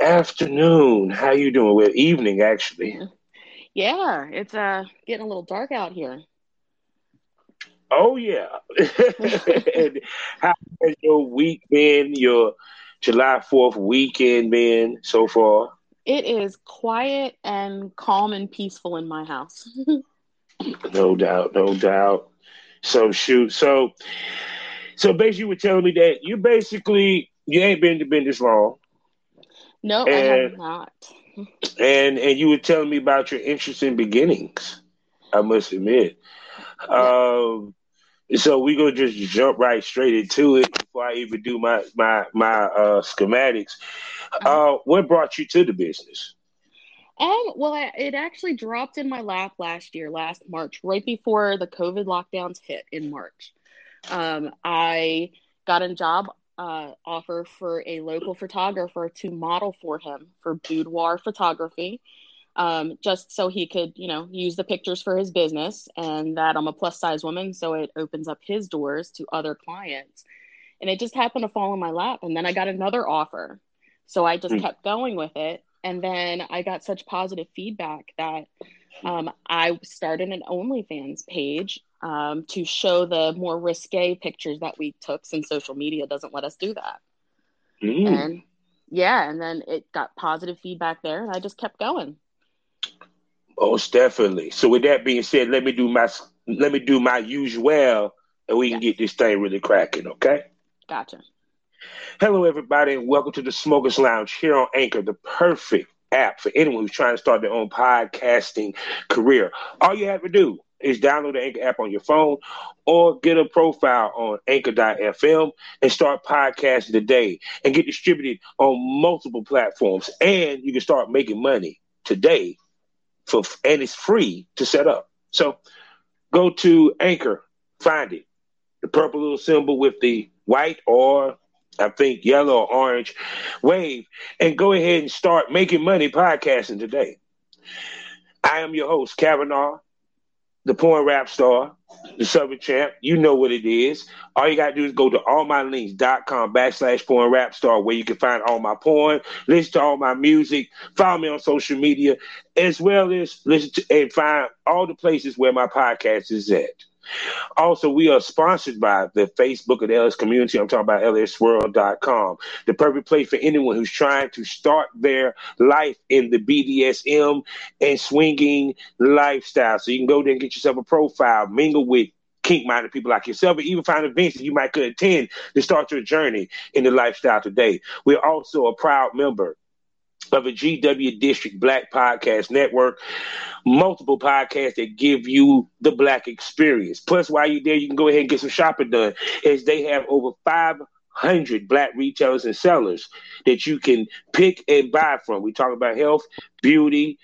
Afternoon. How you doing? Well, evening, actually. Yeah, it's uh getting a little dark out here. Oh, yeah. and how has your week been? Your July 4th weekend been so far? It is quiet and calm and peaceful in my house. no doubt, no doubt. So shoot, so so basically, you were telling me that you basically you ain't been to been this long. No, and, I have not. and and you were telling me about your interesting beginnings. I must admit. Um, so we gonna just jump right straight into it before I even do my my my uh, schematics. Uh, what brought you to the business? Um, well, I, it actually dropped in my lap last year, last March, right before the COVID lockdowns hit in March. Um, I got a job uh, offer for a local photographer to model for him for boudoir photography um, just so he could, you know, use the pictures for his business and that I'm a plus size woman. So it opens up his doors to other clients. And it just happened to fall in my lap. And then I got another offer. So I just mm. kept going with it. And then I got such positive feedback that um, I started an OnlyFans page um, to show the more risque pictures that we took since social media doesn't let us do that. Mm. And yeah, and then it got positive feedback there, and I just kept going. Most definitely. So with that being said, let me do my let me do my usual, and we can yes. get this thing really cracking. Okay. Gotcha. Hello, everybody, and welcome to the Smokers Lounge here on Anchor, the perfect app for anyone who's trying to start their own podcasting career. All you have to do is download the Anchor app on your phone or get a profile on anchor.fm and start podcasting today and get distributed on multiple platforms. And you can start making money today for and it's free to set up. So go to Anchor, find it, the purple little symbol with the white or I think yellow or orange wave, and go ahead and start making money podcasting today. I am your host, Kavanaugh, the porn rap star, the Southern Champ. You know what it is. All you got to do is go to allmylinks.com backslash porn rap star where you can find all my porn, listen to all my music, follow me on social media, as well as listen to and find all the places where my podcast is at. Also, we are sponsored by the Facebook of the LS community. I'm talking about lsworld.com, the perfect place for anyone who's trying to start their life in the BDSM and swinging lifestyle. So you can go there and get yourself a profile, mingle with kink minded people like yourself, and even find events that you might could attend to start your journey in the lifestyle today. We're also a proud member of the GW District Black Podcast Network. Multiple podcasts that give you the black experience. Plus, while you're there, you can go ahead and get some shopping done, as they have over 500 black retailers and sellers that you can pick and buy from. We talk about health, beauty,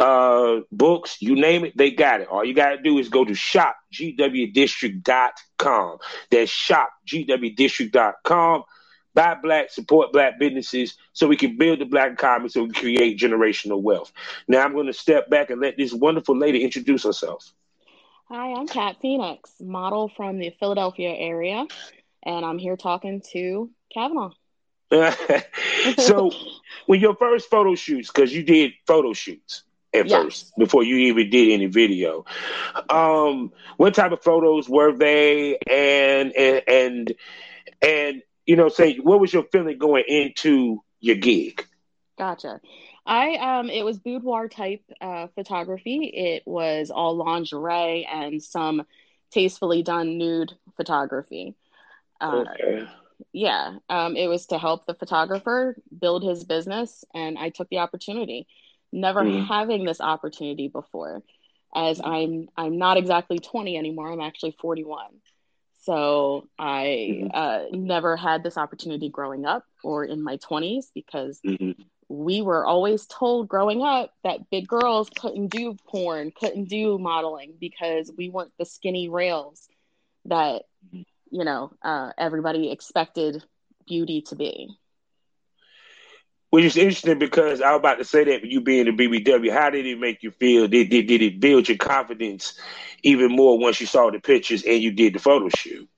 uh, books, you name it, they got it. All you got to do is go to shopgwdistrict.com. That's shopgwdistrict.com buy black, support black businesses so we can build the black economy so we can create generational wealth. Now I'm going to step back and let this wonderful lady introduce herself. Hi, I'm Kat Phoenix, model from the Philadelphia area, and I'm here talking to Kavanaugh. so, when your first photo shoots, because you did photo shoots at yes. first before you even did any video, um, what type of photos were they, and and and and you know, say what was your feeling going into your gig? Gotcha. I um it was boudoir type uh, photography. It was all lingerie and some tastefully done nude photography. Uh, okay. Yeah, um, it was to help the photographer build his business, and I took the opportunity. Never mm. having this opportunity before, as I'm I'm not exactly 20 anymore. I'm actually 41. So I mm-hmm. uh, never had this opportunity growing up or in my 20s because mm-hmm. we were always told growing up that big girls couldn't do porn, couldn't do modeling because we weren't the skinny rails that, you know, uh, everybody expected beauty to be. Which is interesting because I was about to say that you being a BBW, how did it make you feel? Did, did, did it build your confidence even more once you saw the pictures and you did the photo shoot?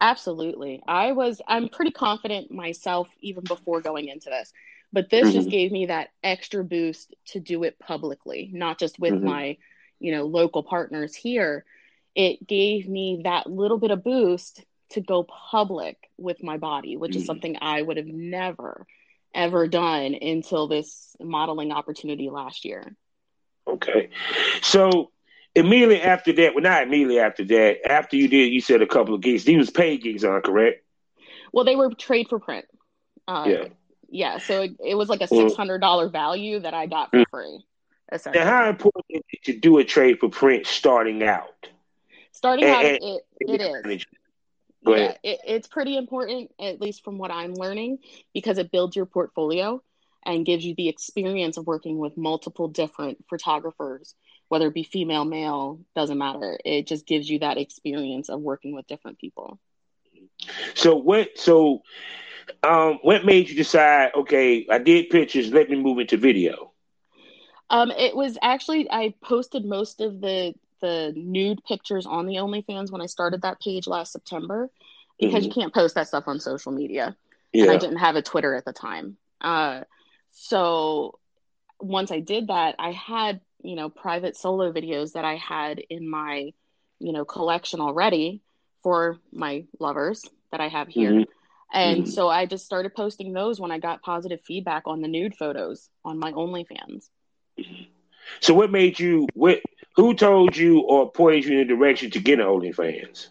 Absolutely. I was, I'm pretty confident myself even before going into this. But this mm-hmm. just gave me that extra boost to do it publicly, not just with mm-hmm. my, you know, local partners here. It gave me that little bit of boost to go public with my body, which mm-hmm. is something I would have never ever done until this modeling opportunity last year. Okay. So immediately after that, well, not immediately after that, after you did, you said a couple of gigs. These was paid gigs, on correct? Well, they were trade for print. Uh, yeah yeah, so it, it was like a six hundred dollar value that I got for mm. free. Now, how important is it to do a trade for print starting out? Starting and, out, and, it, it is. Yeah, it, it's pretty important, at least from what I'm learning, because it builds your portfolio and gives you the experience of working with multiple different photographers, whether it be female, male, doesn't matter. It just gives you that experience of working with different people. So what? So um, what made you decide? Okay, I did pictures. Let me move into video. Um, it was actually I posted most of the the nude pictures on the OnlyFans when I started that page last September because mm-hmm. you can't post that stuff on social media. Yeah. And I didn't have a Twitter at the time. Uh, so once I did that, I had you know private solo videos that I had in my you know collection already for my lovers that I have here. Mm-hmm. And mm-hmm. so I just started posting those when I got positive feedback on the nude photos on my OnlyFans. So what made you what who told you or pointed you in the direction to get an OnlyFans?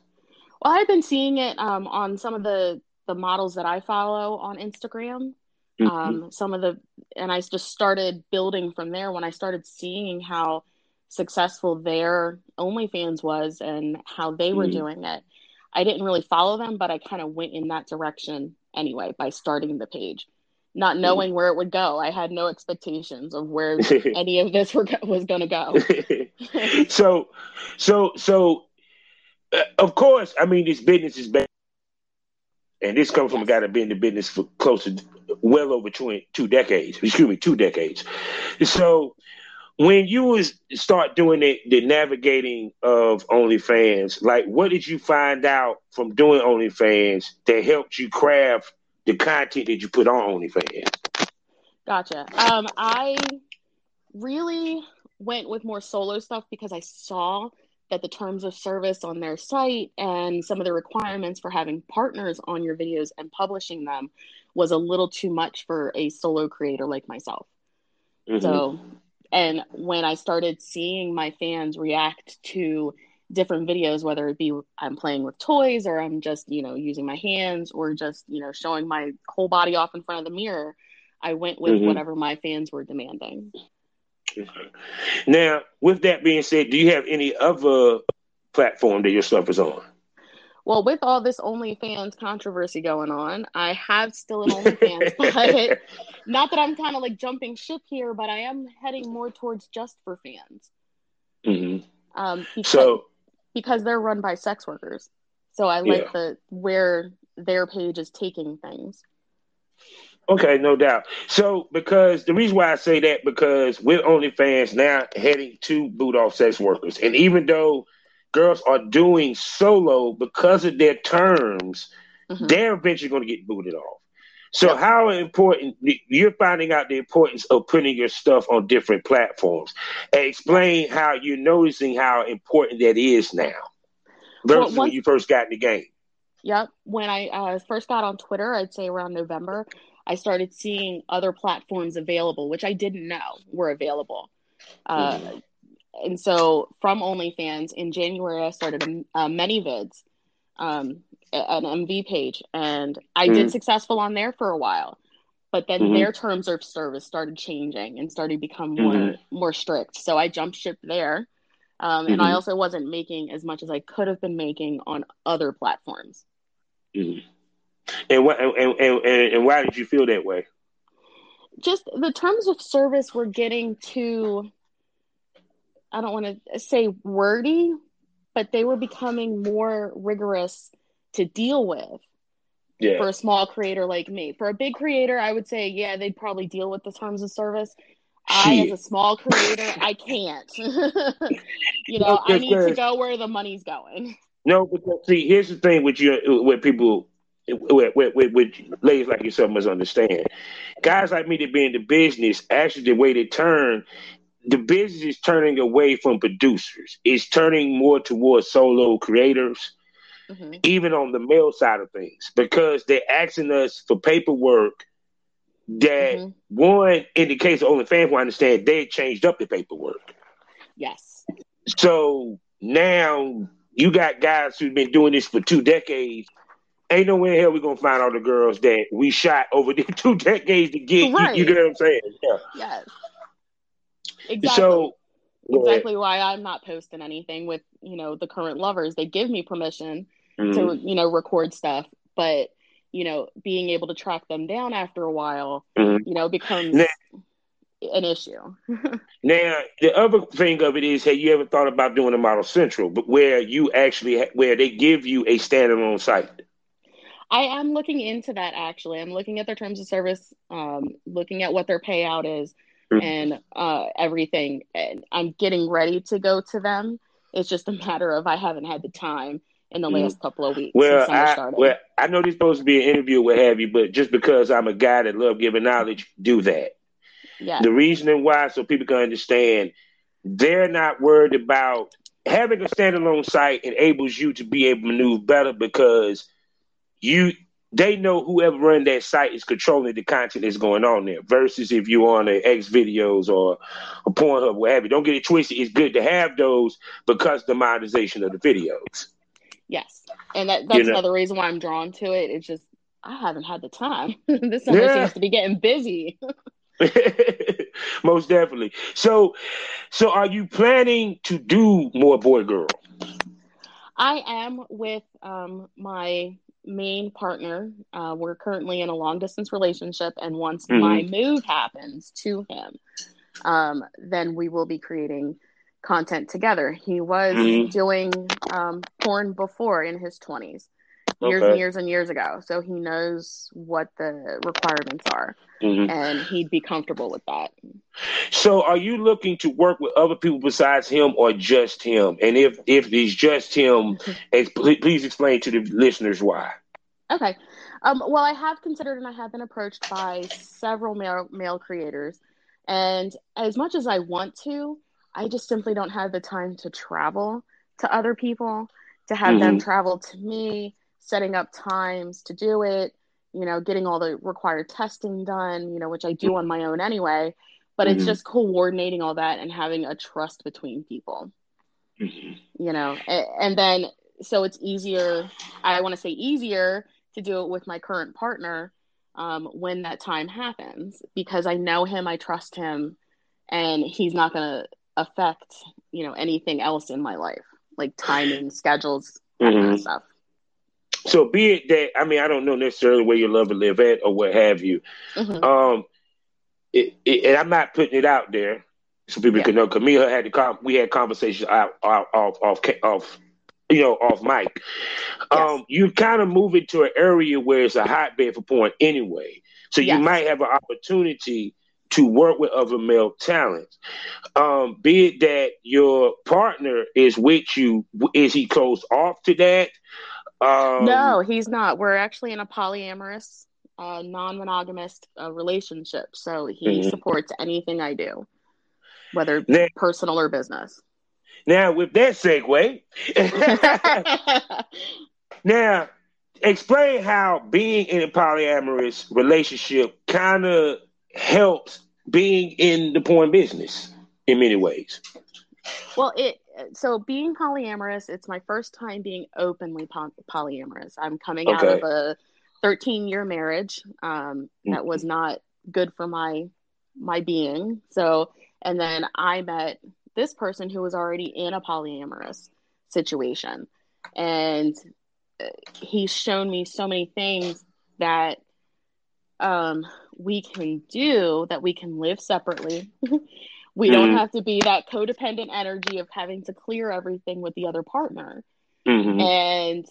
Well, I've been seeing it um, on some of the the models that I follow on Instagram. Mm-hmm. Um, some of the and I just started building from there when I started seeing how successful their OnlyFans was and how they were mm-hmm. doing it. I didn't really follow them, but I kind of went in that direction anyway by starting the page, not mm-hmm. knowing where it would go. I had no expectations of where any of this were, was going to go. so, so, so, uh, of course, I mean, this business is bad. And this comes from a guy that's been in the business for close to well over two, two decades. Excuse me, two decades. So when you was start doing the, the navigating of OnlyFans, like what did you find out from doing OnlyFans that helped you craft the content that you put on OnlyFans? Gotcha. Um, I really went with more solo stuff because I saw that the terms of service on their site and some of the requirements for having partners on your videos and publishing them was a little too much for a solo creator like myself. Mm-hmm. So and when I started seeing my fans react to different videos, whether it be I'm playing with toys or I'm just, you know, using my hands or just, you know, showing my whole body off in front of the mirror, I went with mm-hmm. whatever my fans were demanding. Now, with that being said, do you have any other platform that your stuff is on? Well, with all this OnlyFans controversy going on, I have still an OnlyFans, but not that I'm kind of like jumping ship here, but I am heading more towards just for fans. Mm-hmm. Um, because, so because they're run by sex workers, so I like yeah. the where their page is taking things. Okay, no doubt. So, because the reason why I say that because with OnlyFans now heading to boot off sex workers, and even though girls are doing solo because of their terms, mm-hmm. they're eventually going to get booted off. So, yep. how important you're finding out the importance of putting your stuff on different platforms? And explain how you're noticing how important that is now versus well, when you first got in the game. Yep. When I uh, first got on Twitter, I'd say around November, I started seeing other platforms available, which I didn't know were available. Uh, mm-hmm and so from OnlyFans in January, I started a, a ManyVids, um, an MV page, and I mm. did successful on there for a while. But then mm-hmm. their terms of service started changing and started to become more mm-hmm. more strict. So I jumped ship there, um, and mm-hmm. I also wasn't making as much as I could have been making on other platforms. Mm-hmm. And what and, and, and, and why did you feel that way? just the terms of service were getting too I don't want to say wordy, but they were becoming more rigorous to deal with Yeah. for a small creator like me. For a big creator, I would say, yeah, they'd probably deal with the terms of service. I, as a small creator, I can't. you know, Well, I need to go where the money's going. No, but see, here's the thing with you, with people, with, with, with, with ladies like yourself must understand. Guys like me that be in the business, actually, the way they turn, the business is turning away from producers. It's turning more towards solo creators, Mhm. even on the male side of things, because they're asking us for paperwork that, Mhm. one, in the case of OnlyFans, we understand they changed up the paperwork. Yes. So now you got guys who've been doing this for two decades. Ain't no way in hell we gonna find all the girls that we shot over the two decades to get. You- You, get what I'm saying? Yeah. Yes. Exactly. So exactly why I'm not posting anything with, you know, the current lovers. They give me permission Mhm. to, you know, record stuff, but you know, being able to track them down after a while, Mhm. you know, becomes Now- an issue. Now the other thing of it is, have you ever thought about doing a ModelCentro, but where you actually where they give you a standalone site? I am looking into that actually. I'm looking at their terms of service, um, looking at what their payout is. And uh, everything. And I'm getting ready to go to them. It's just a matter of I haven't had the time in the Mhm. last couple of weeks Well, I well I know this supposed to be an interview, what have you, but just because I'm a guy that love giving knowledge, do that. yeah. The reasoning why, so people can understand, they're not worried about having a standalone site enables you to be able to maneuver better because you they know whoever run that site is controlling the content that's going on there. Versus if you're on X videos or a Pornhub, what have you. Don't get it twisted. It's good to have those because the monetization of the videos. Yes. And that, that's know. another reason why I'm drawn to it. It's just I haven't had the time. this summer Yeah. seems to be getting busy. Most definitely. So, so are you planning to do more boy girl? I am with um, my main partner. Uh, we're currently in a long distance relationship, and once Mhm. my move happens to him, um, then we will be creating content together. He was Mhm. doing um, porn before in his 20s, years Okay. and years and years ago. So he knows what the requirements are, Mhm. and he'd be comfortable with that. So, are you looking to work with other people besides him, or just him? And if if it's just him, please explain to the listeners why. Okay. Um, well, I have considered and I have been approached by several male, male creators. And as much as I want to, I just simply don't have the time to travel to other people, to have them Mhm. travel to me, setting up times to do it, you know, getting all the required testing done, you know, which I do on my own anyway. But it's Mhm. just coordinating all that and having a trust between people Mhm. you know a- and then so it's easier i want to say easier to do it with my current partner um, when that time happens because i know him i trust him and he's not going to affect you know anything else in my life like timing schedules that kind Mhm. of stuff So, be it that I mean, I don't know necessarily where your lover live at or what have you. Mhm. Um, it, it, and I'm not putting it out there so people Yeah. can know. Her had the com- we had conversations out, out, off, off, off, you know, off mic. Um, you kind of move into an area where it's a hotbed for porn anyway. So you might have an opportunity to work with other male talents. Um, be it that your partner is with you, is he closed off to that? Um, no he's not we're actually in a polyamorous uh, non-monogamous uh, relationship so he Mhm. supports anything i do whether Now- personal or business Now, with that segue, now explain how being in a polyamorous relationship kind of helps being in the porn business in many ways. Well, it so being polyamorous, it's my first time being openly po- polyamorous. I'm coming out of a 13 year marriage um, that was not good for my my being. So, and then I met this person who was already in a polyamorous situation, and uh, he's shown me so many things that um, we can do that we can live separately. we mm-hmm. don't have to be that codependent energy of having to clear everything with the other partner. Mm-hmm. And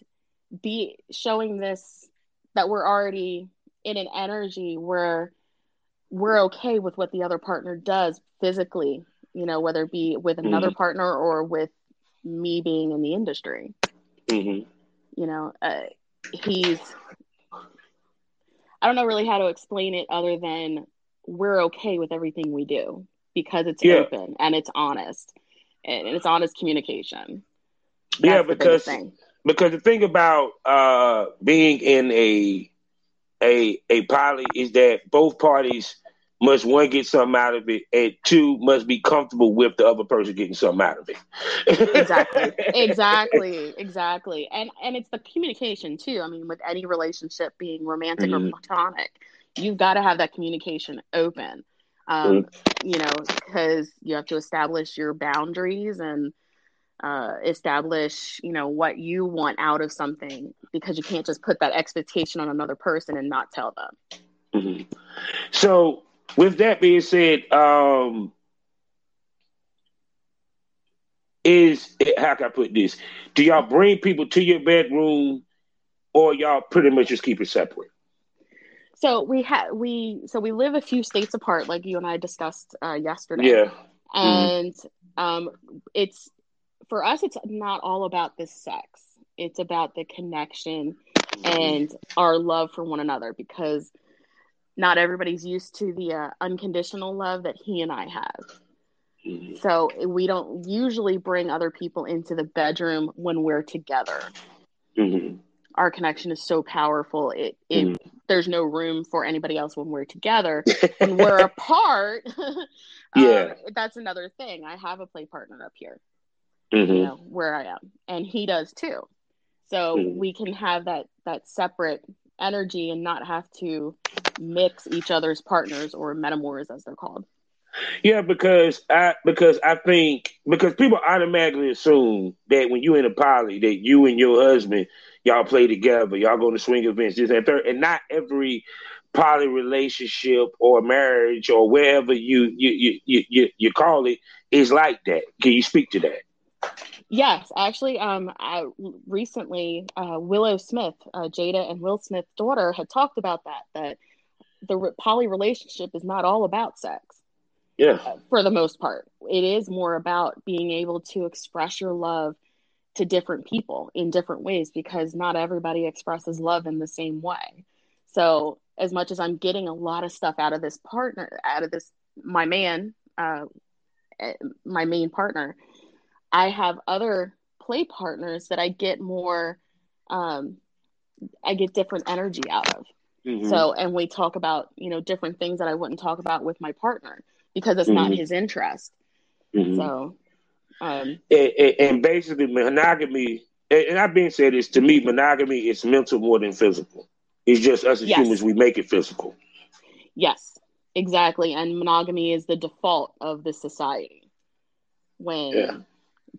be showing this that we're already in an energy where we're okay with what the other partner does physically, you know, whether it be with another mm-hmm. partner or with me being in the industry. Mm-hmm. You know, uh, he's, I don't know really how to explain it other than we're okay with everything we do because it's yeah. open and it's honest and it's honest communication. That's yeah, because because the thing about uh, being in a a a poly is that both parties must one get something out of it, and two must be comfortable with the other person getting something out of it. exactly, exactly, exactly, and and it's the communication too. I mean, with any relationship being romantic mm-hmm. or platonic, you've got to have that communication open. Um, mm-hmm. You know, because you have to establish your boundaries and uh, establish, you know, what you want out of something because you can't just put that expectation on another person and not tell them. Mm-hmm. So, with that being said, um, is how can I put this? Do y'all bring people to your bedroom, or y'all pretty much just keep it separate? So we have we so we live a few states apart, like you and I discussed uh, yesterday. Yeah, and mm-hmm. um, it's for us, it's not all about the sex. It's about the connection and our love for one another because not everybody's used to the uh, unconditional love that he and I have. Mm-hmm. So we don't usually bring other people into the bedroom when we're together. Mm-hmm. Our connection is so powerful. It, it mm-hmm. there's no room for anybody else when we're together. when we're apart, yeah, um, that's another thing. I have a play partner up here mm-hmm. you know, where I am, and he does too. So mm-hmm. we can have that that separate energy and not have to mix each other's partners or metamors as they're called. Yeah, because I because I think because people automatically assume that when you in a poly that you and your husband y'all play together, y'all go to swing events, this and third, and not every poly relationship or marriage or wherever you you you you, you call it is like that. Can you speak to that? Yes, actually, um, I recently uh, Willow Smith, uh, Jada and Will Smith's daughter, had talked about that. That the poly relationship is not all about sex. Yeah. Uh, for the most part, it is more about being able to express your love to different people in different ways because not everybody expresses love in the same way. So, as much as I'm getting a lot of stuff out of this partner, out of this my man, uh, eh, my main partner I have other play partners that I get more, um, I get different energy out of. Mm-hmm. So, and we talk about, you know, different things that I wouldn't talk about with my partner because it's mm-hmm. not his interest. Mm-hmm. So, um, and, and, basically, monogamy, and I've been said this to me, monogamy is mental more than physical. It's just us as yes. humans, we make it physical. Yes, exactly. And monogamy is the default of the society. When yeah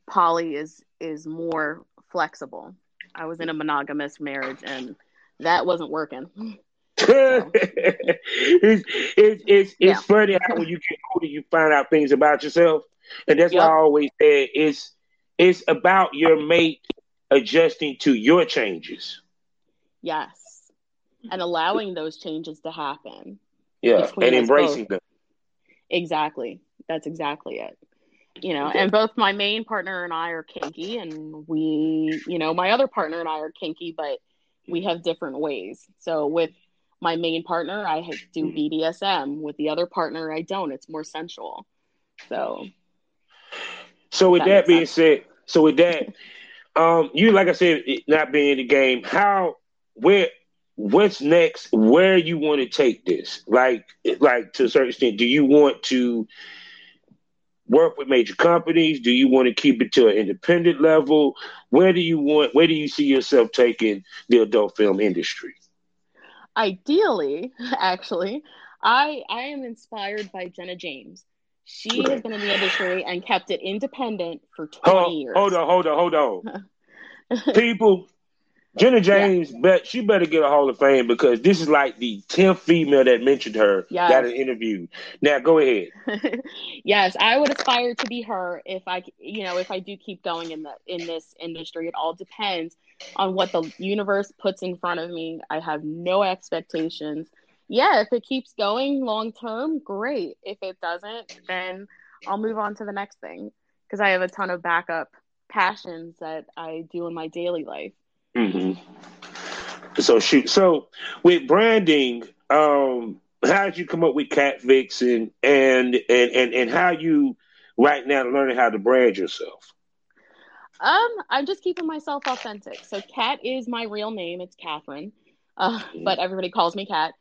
poly is is more flexible. I was in a monogamous marriage and that wasn't working. So. it's it's it's, yeah. funny how when you get older you find out things about yourself, and that's yep. why I always say it's it's about your mate adjusting to your changes. Yes, and allowing those changes to happen. Yeah, and embracing both. them. Exactly. That's exactly it you know and both my main partner and i are kinky and we you know my other partner and i are kinky but we have different ways so with my main partner i do mm-hmm. bdsm with the other partner i don't it's more sensual so so with that, that being sense. said so with that um you like i said not being in the game how where what's next where you want to take this like like to a certain extent do you want to work with major companies? Do you want to keep it to an independent level? Where do you want? Where do you see yourself taking the adult film industry? Ideally, actually, I I am inspired by Jenna James. She has been in the industry and kept it independent for 20 hold, years. Hold on, hold on, hold on. People, Jenna James, yeah. bet she better get a Hall of Fame because this is like the tenth female that mentioned her yes. that an interview. Now, go ahead. yes, I would aspire to be her if I, you know, if I do keep going in the in this industry. It all depends on what the universe puts in front of me. I have no expectations. Yeah, if it keeps going long term, great. If it doesn't, then I'll move on to the next thing because I have a ton of backup passions that I do in my daily life. Mm-hmm. So shoot. So with branding, um, how did you come up with Cat Vixen and and and and how you right now learning how to brand yourself? Um, I'm just keeping myself authentic. So Cat is my real name. It's Catherine, uh, mm-hmm. but everybody calls me Cat.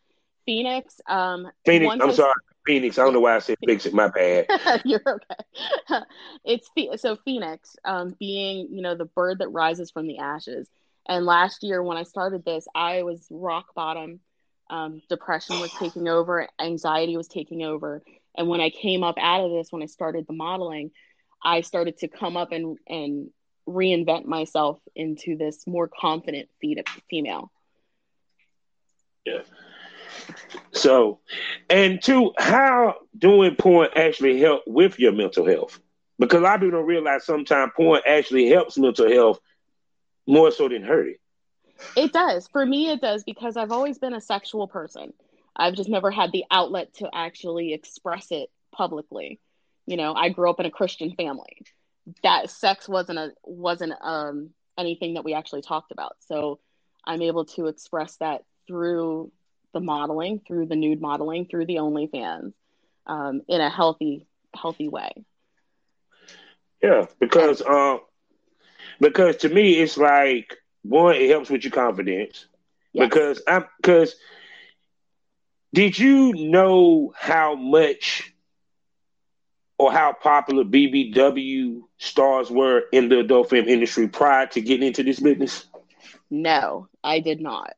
Phoenix. Um, Phoenix. I'm I... sorry, Phoenix. I don't know why I said Phoenix. My bad. You're okay. it's so Phoenix, um, being you know the bird that rises from the ashes. And last year, when I started this, I was rock bottom. Um, depression was taking over, anxiety was taking over. And when I came up out of this, when I started the modeling, I started to come up and, and reinvent myself into this more confident female. Yeah. So, and two, how doing porn actually help with your mental health? Because a lot of people don't realize sometimes porn actually helps mental health more so than hurt it. It does. For me, it does because I've always been a sexual person. I've just never had the outlet to actually express it publicly. You know, I grew up in a Christian family. That sex wasn't a wasn't um anything that we actually talked about. So I'm able to express that through the modeling, through the nude modeling, through the OnlyFans, um, in a healthy healthy way. Yeah, because um, because to me it's like one, it helps with your confidence. Yes. Because I'm because did you know how much or how popular BBW stars were in the adult film industry prior to getting into this business? No, I did not.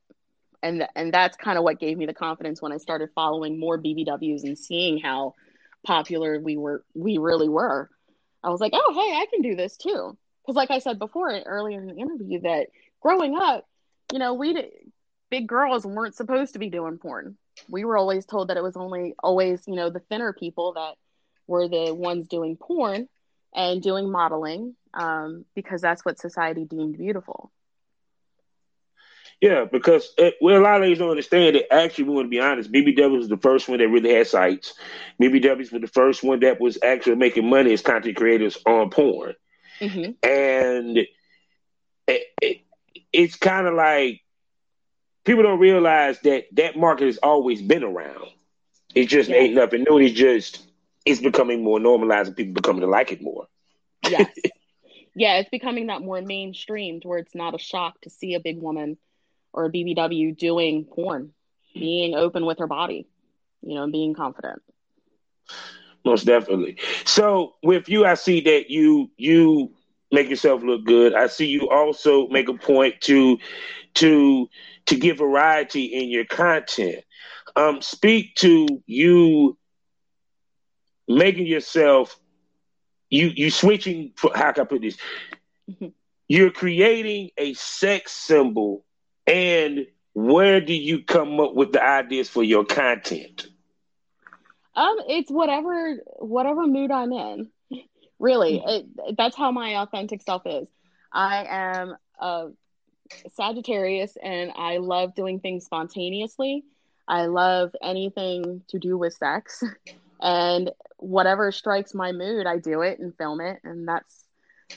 And and that's kind of what gave me the confidence when I started following more BBWs and seeing how popular we were we really were. I was like, "Oh, hey, I can do this too." because like I said before earlier in the interview that growing up, you know, we big girls weren't supposed to be doing porn. We were always told that it was only always, you know, the thinner people that were the ones doing porn and doing modeling um, because that's what society deemed beautiful. Yeah, because it, well, a lot of ladies don't understand that. Actually, we want to be honest. BBW was the first one that really had sites. BBWs was the first one that was actually making money as content creators on porn. Mm-hmm. And it, it, it's kind of like people don't realize that that market has always been around. It just yeah. ain't nothing new. It's just it's becoming more normalized and people becoming to like it more. Yes. yeah, it's becoming that more mainstream to where it's not a shock to see a big woman or BBW doing porn, being open with her body, you know, being confident. Most definitely. So with you, I see that you you make yourself look good. I see you also make a point to to to give variety in your content. Um, speak to you making yourself you you switching. How can I put this? Mm-hmm. You're creating a sex symbol, and where do you come up with the ideas for your content? Um, it's whatever whatever mood I'm in. Really, mm-hmm. it, that's how my authentic self is. I am a Sagittarius, and I love doing things spontaneously. I love anything to do with sex, and whatever strikes my mood, I do it and film it, and that's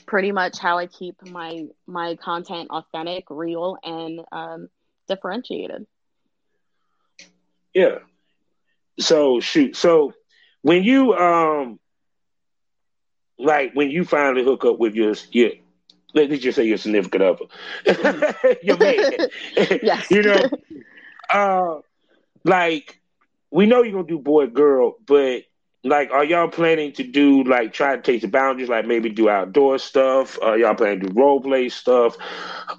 pretty much how I keep my my content authentic, real, and um, differentiated. Yeah, so shoot. So when you um like when you finally hook up with your your let me just say your significant other, your man, yes. you know, uh, like we know you're gonna do boy girl, but like, are y'all planning to do like try to take the boundaries, like maybe do outdoor stuff? Are y'all planning to do role play stuff?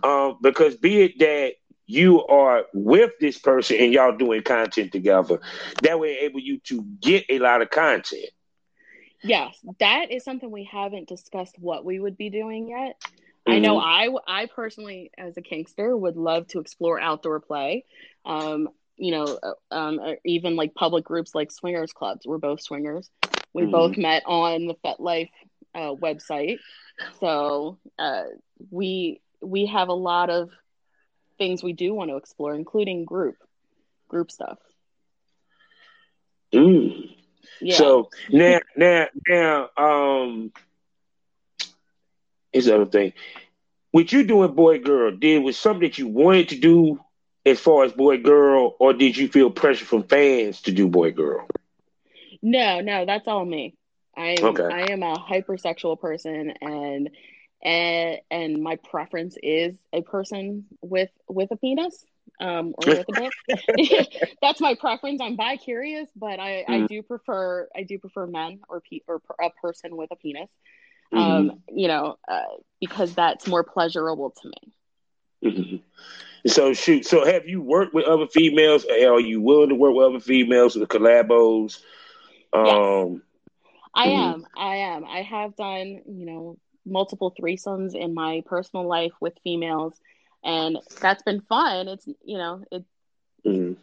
Um, because be it that you are with this person and y'all doing content together. That way, able you to get a lot of content. Yes, that is something we haven't discussed what we would be doing yet. I know I, I personally, as a kinkster, would love to explore outdoor play. Um, you know, uh, um, even like public groups like swingers clubs. We're both swingers. We Mhm. both met on the FetLife uh, website, so uh, we we have a lot of things we do want to explore, including group group stuff. Mm. Yeah. So now, now, now, um, here's the other thing. What you doing, boy, girl, did was something that you wanted to do as far as boy, girl, or did you feel pressure from fans to do boy, girl? No, no, that's all me. I am Okay. I am a hypersexual person and and and my preference is a person with with a penis um or with a dick. that's my preference. I'm bi curious, but I I Mhm. do prefer I do prefer men or pe- or a person with a penis. Mm-hmm. Um you know, uh, because that's more pleasurable to me. Mhm. So shoot. So have you worked with other females? Are you willing to work with other females with collabos? Um, I Mhm. am. I am. I have done, you know, multiple threesomes in my personal life with females, and that's been fun. It's, you know, it, mhm.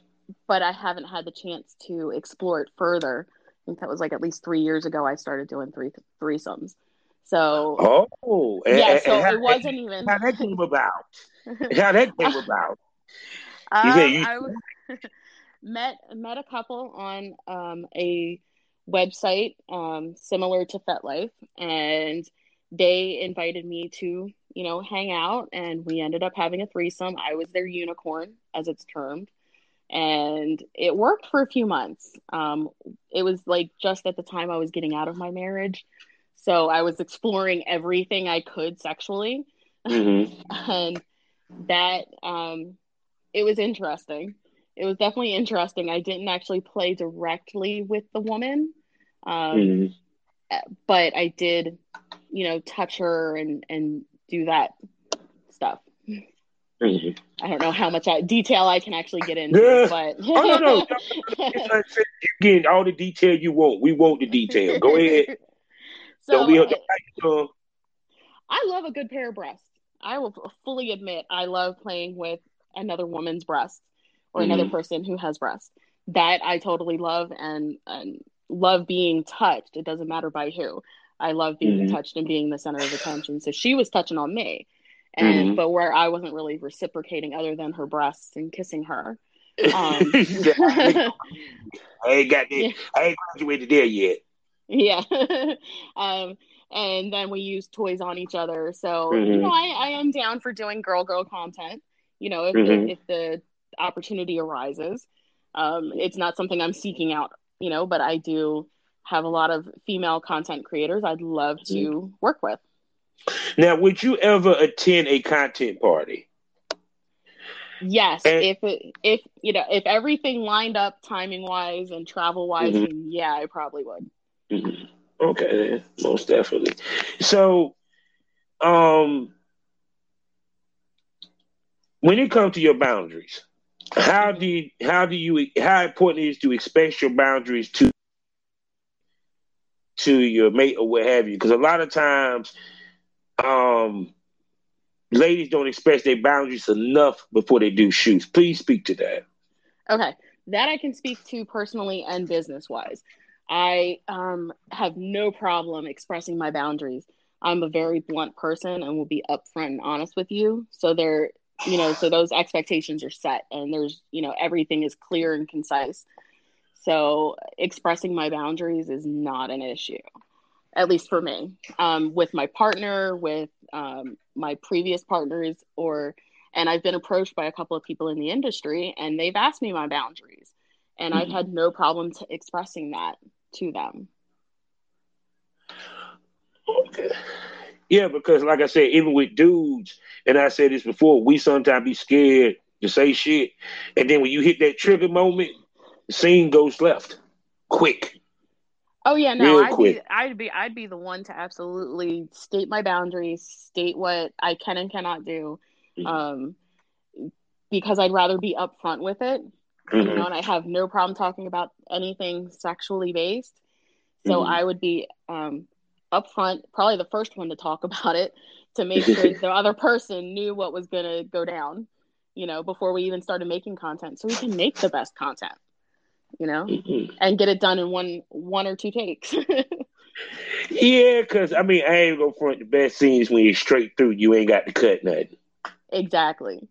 but I haven't had the chance to explore it further. I think that was like at least three years ago I started doing three threesomes. So Oh, yeah, and- so and how, it wasn't even. how that came about? How that came about? Um, you- I w- met met a couple on um, a website um, similar to FetLife, and they invited me to you know hang out, and we ended up having a threesome. I was their unicorn, as it's termed, and it worked for a few months. Um, it was like just at the time I was getting out of my marriage, so I was exploring everything I could sexually Mhm. and that um it was interesting it was definitely interesting i didn't actually play directly with the woman um Mhm. but i did you know touch her and and do that stuff Mhm. i don't know how much I, detail i can actually get into Yeah. but Oh no, no. You getting all the detail you want. We want the detail. Go ahead. So Don't be. Don't, I love a good pair of breasts. I will fully admit I love playing with another woman's breasts or another Mhm. person who has breasts. That I totally love and, and love being touched. It doesn't matter by who. I love being Mhm. touched and being the center of attention. So she was touching on me. And Mhm. but where I wasn't really reciprocating other than her breasts and kissing her. Um, I ain't got. Yeah. I ain't graduated there yet. Yeah. um, and then we use toys on each other. So, you Mhm. know, I, I am down for doing girl girl content, you know, if, Mhm. if, if the opportunity arises. Um, it's not something I'm seeking out, you know, but I do have a lot of female content creators I'd love to Mm-hmm. work with. Now, would you ever attend a content party? Yes, And- if it, if you know if everything lined up timing wise and travel wise, Mhm. yeah, I probably would. Mhm. Okay, most definitely. So, um, when it comes to your boundaries, how do you, how do you how important is to express your boundaries to to your mate or what have you? Because a lot of times, um, ladies don't express their boundaries enough before they do shoots. Please speak to that. Okay, that I can speak to personally and business wise. I um, have no problem expressing my boundaries. I'm a very blunt person and will be upfront and honest with you. So there, you know, so those expectations are set, and there's, you know, everything is clear and concise. So expressing my boundaries is not an issue, at least for me. Um, with my partner, with um, my previous partners, or and I've been approached by a couple of people in the industry, and they've asked me my boundaries, and I've Mhm. had no problem expressing that to them. Okay. Yeah, because like I said, even with dudes, and I said this before, we sometimes be scared to say shit, and then when you hit that trigger moment, the scene goes left, quick. Oh yeah, no, Real I'd be, quick. I'd be, I'd be the one to absolutely state my boundaries, state what I can and cannot do, Mhm. um, because I'd rather be upfront with it. You Mhm. know, and I have no problem talking about anything sexually based. So Mhm. I would be um, up front, probably the first one to talk about it to make sure the other person knew what was going to go down, you know, before we even started making content so we can make the best content, you know, mm-hmm. and get it done in one one or two takes. yeah, because I mean, I ain't gonna front the best scenes when you're straight through, you ain't got to cut nothing. Exactly.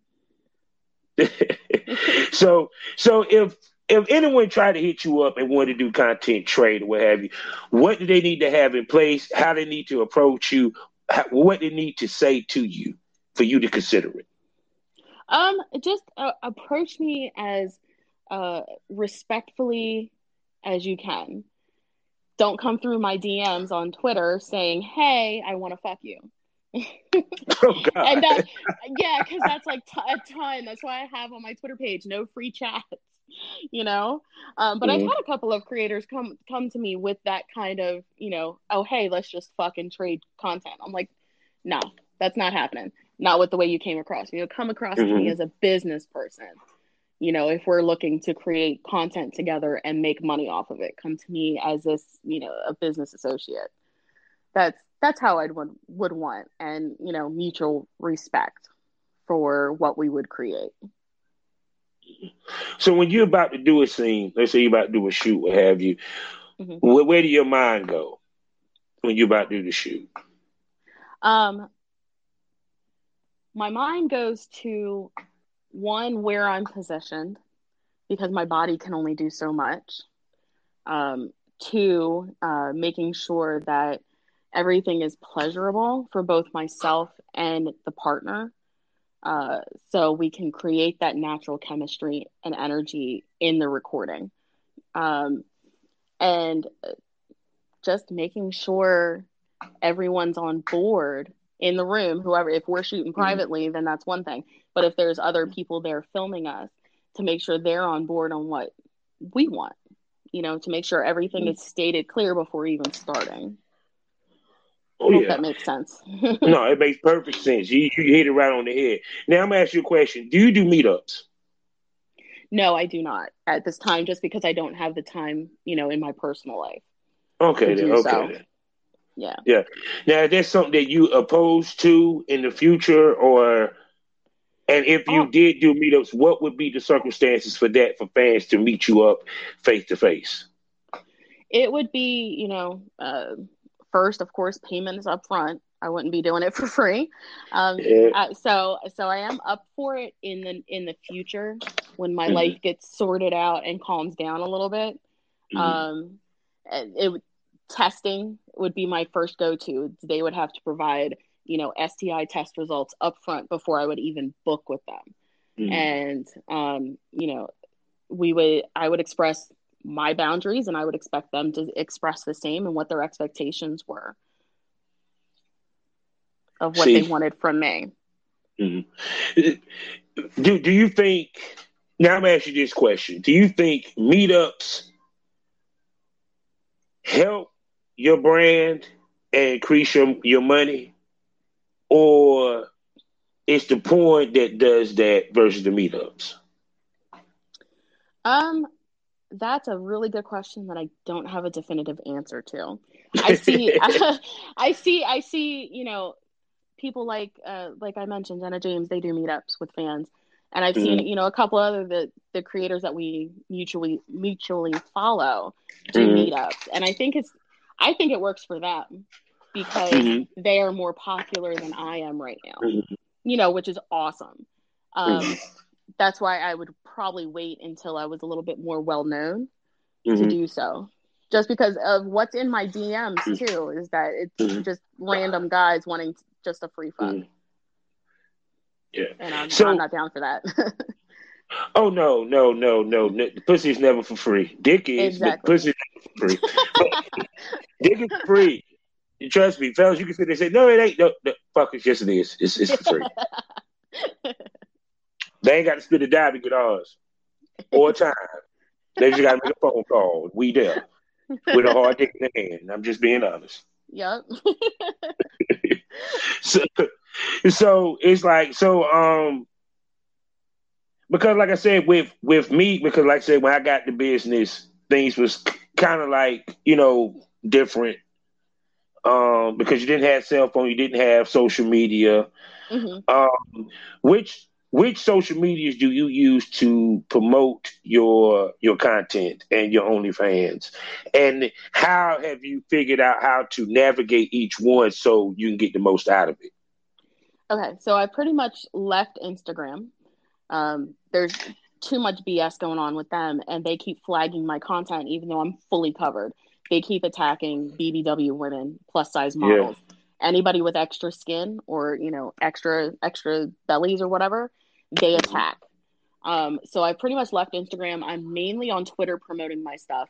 so, so if if anyone tried to hit you up and wanted to do content trade or what have you, what do they need to have in place? How they need to approach you? How, what they need to say to you for you to consider it? Um, just uh, approach me as uh, respectfully as you can. Don't come through my DMs on Twitter saying, "Hey, I want to fuck you." Oh, and that, yeah, because that's like t- a ton. That's why I have on my Twitter page no free chats. you know um, but mm-hmm. i've had a couple of creators come come to me with that kind of you know oh hey let's just fucking trade content i'm like no that's not happening not with the way you came across you know come across mm-hmm. to me as a business person you know if we're looking to create content together and make money off of it come to me as this you know a business associate that's that's how i would would want and you know mutual respect for what we would create so when you're about to do a scene, let's say you're about to do a shoot, what have you, mm-hmm. where, where do your mind go when you're about to do the shoot? Um, my mind goes to one where I'm positioned because my body can only do so much. Um, two, uh, making sure that everything is pleasurable for both myself and the partner. Uh, so we can create that natural chemistry and energy in the recording. Um, and just making sure everyone's on board in the room, whoever, if we're shooting mm-hmm. privately, mm-hmm. then that's one thing. But if there's other people there filming us, to make sure they're on board on what we want, you know, to make sure everything mm-hmm. is stated clear before even starting. Oh, yeah. that makes sense. no, it makes perfect sense. You, you hit it right on the head. Now I'm gonna ask you a question. Do you do meetups? No, I do not at this time, just because I don't have the time, you know, in my personal life. Okay, then, okay. So. Then. Yeah. Yeah. Now, is that something that you opposed to in the future, or and if you oh. did do meetups, what would be the circumstances for that for fans to meet you up face to face? It would be, you know, uh, first, of course, payment is up front. I wouldn't be doing it for free. Um, yeah. uh, so, so I am up for it in the in the future when my mm-hmm. life gets sorted out and calms down a little bit. Mm-hmm. Um, it testing would be my first go to. They would have to provide you know STI test results up front before I would even book with them. Mm-hmm. And um, you know, we would I would express my boundaries and I would expect them to express the same and what their expectations were of what See, they wanted from me. Mm-hmm. Do do you think now I'm asking you this question. Do you think meetups help your brand and increase your, your money? Or it's the point that does that versus the meetups? Um, that's a really good question that I don't have a definitive answer to. I see, I see, I see. You know, people like, uh, like I mentioned, Jenna James. They do meetups with fans, and I've mm-hmm. seen, you know, a couple other the the creators that we mutually mutually follow do mm-hmm. meetups, and I think it's, I think it works for them because mm-hmm. they are more popular than I am right now. Mm-hmm. You know, which is awesome. Um, mm-hmm that's why I would probably wait until I was a little bit more well known mm-hmm. to do so. Just because of what's in my DMs mm-hmm. too, is that it's mm-hmm. just random guys wanting just a free fuck. Mm-hmm. Yeah, and I'm, so, I'm not down for that. oh no, no, no, no! Pussy is never for free. Dick is, exactly. but pussy never for free. Dick is free. Trust me, fellas. You can sit there and say, "No, it ain't." No, no fuck it, yes it is. It's it's for free. They ain't got to spit a dime to get ours or time. They just got to make a phone call. We there with a hard dick in the hand. I'm just being honest. Yep. so, so it's like so um because like I said with with me because like I said when I got the business things was kind of like you know different um um, because you didn't have cell phone, you didn't have social media. Mm-hmm. Um, which which social medias do you use to promote your your content and your OnlyFans? And how have you figured out how to navigate each one so you can get the most out of it? Okay, so I pretty much left Instagram. Um, there's too much BS going on with them, and they keep flagging my content even though I'm fully covered. They keep attacking BBW women, plus size models. Yeah anybody with extra skin or you know extra extra bellies or whatever they attack um, so i pretty much left instagram i'm mainly on twitter promoting my stuff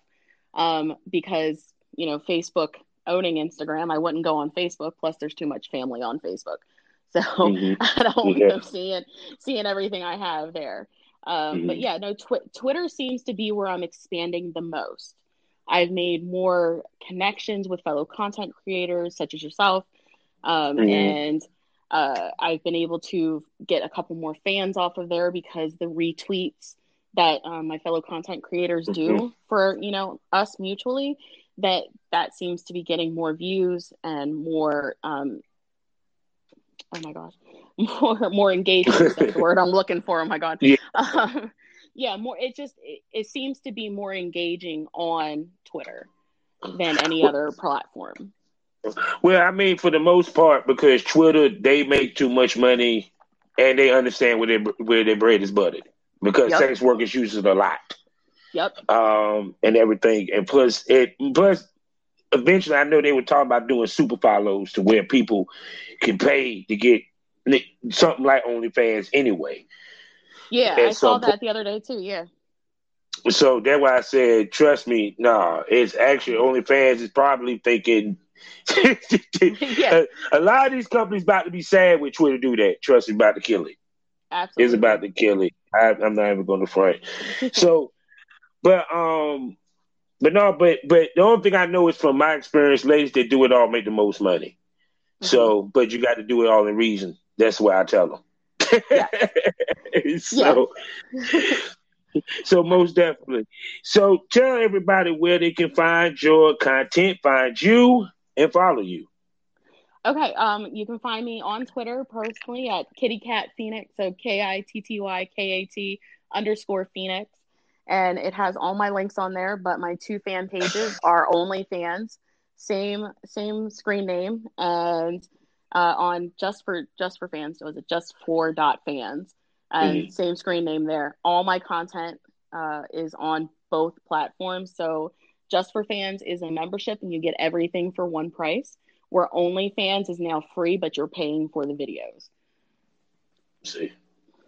um, because you know facebook owning instagram i wouldn't go on facebook plus there's too much family on facebook so mm-hmm. i don't want yeah. them seeing seeing everything i have there um, mm-hmm. but yeah no tw- twitter seems to be where i'm expanding the most I've made more connections with fellow content creators such as yourself um, mm-hmm. And uh, I've been able to get a couple more fans off of there because the retweets that um, my fellow content creators do mm-hmm. for you know us mutually that that seems to be getting more views and more um, oh my gosh more more engagement that's the word i'm looking for. Oh my god. Yeah, um, yeah more it just it, it seems to be more engaging on twitter than any other platform well, I mean, for the most part, because Twitter they make too much money, and they understand where their where their bread is buttered. Because yep. sex workers use it a lot. Yep. Um, and everything, and plus it plus eventually, I know they were talking about doing super follows to where people can pay to get something like OnlyFans anyway. Yeah, I saw that the other day too. Yeah. So that's why I said, trust me, nah, it's actually OnlyFans is probably thinking yeah. a, a, lot of these companies about to be sad with Twitter do that. Trust me, about to kill it. Absolutely. It's about to kill it. I, am not even going to front. so, but um, but no, but but the only thing I know is from my experience, ladies that do it all make the most money. Mm-hmm. So, but you got to do it all in reason. That's why I tell them. Yeah. so, so most definitely. So tell everybody where they can find your content, find you, and follow you? Okay, um, you can find me on Twitter personally at Kitty Kat Phoenix, so K I T T Y K A T underscore Phoenix, and it has all my links on there. But my two fan pages are OnlyFans, same same screen name, and uh, on just for just for fans, was it just for dot fans, and mm-hmm. same screen name there. All my content uh, is on both platforms, so just for Fans is a membership and you get everything for one price. Where OnlyFans is now free, but you're paying for the videos. See,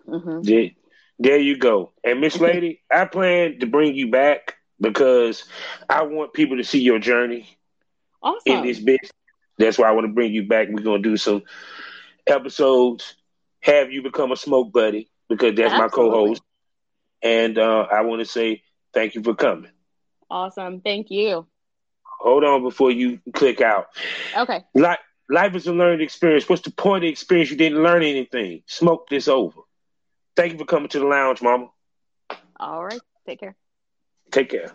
mm-hmm. there, there you go. And Miss Lady, I plan to bring you back because I want people to see your journey awesome. in this business. That's why I want to bring you back. We're gonna do some episodes. Have you become a smoke buddy because that's Absolutely. my co-host, and uh, I want to say thank you for coming. Awesome. Thank you. Hold on before you click out. Okay. Life, life is a learning experience. What's the point of the experience? You didn't learn anything. Smoke this over. Thank you for coming to the lounge, Mama. All right. Take care. Take care.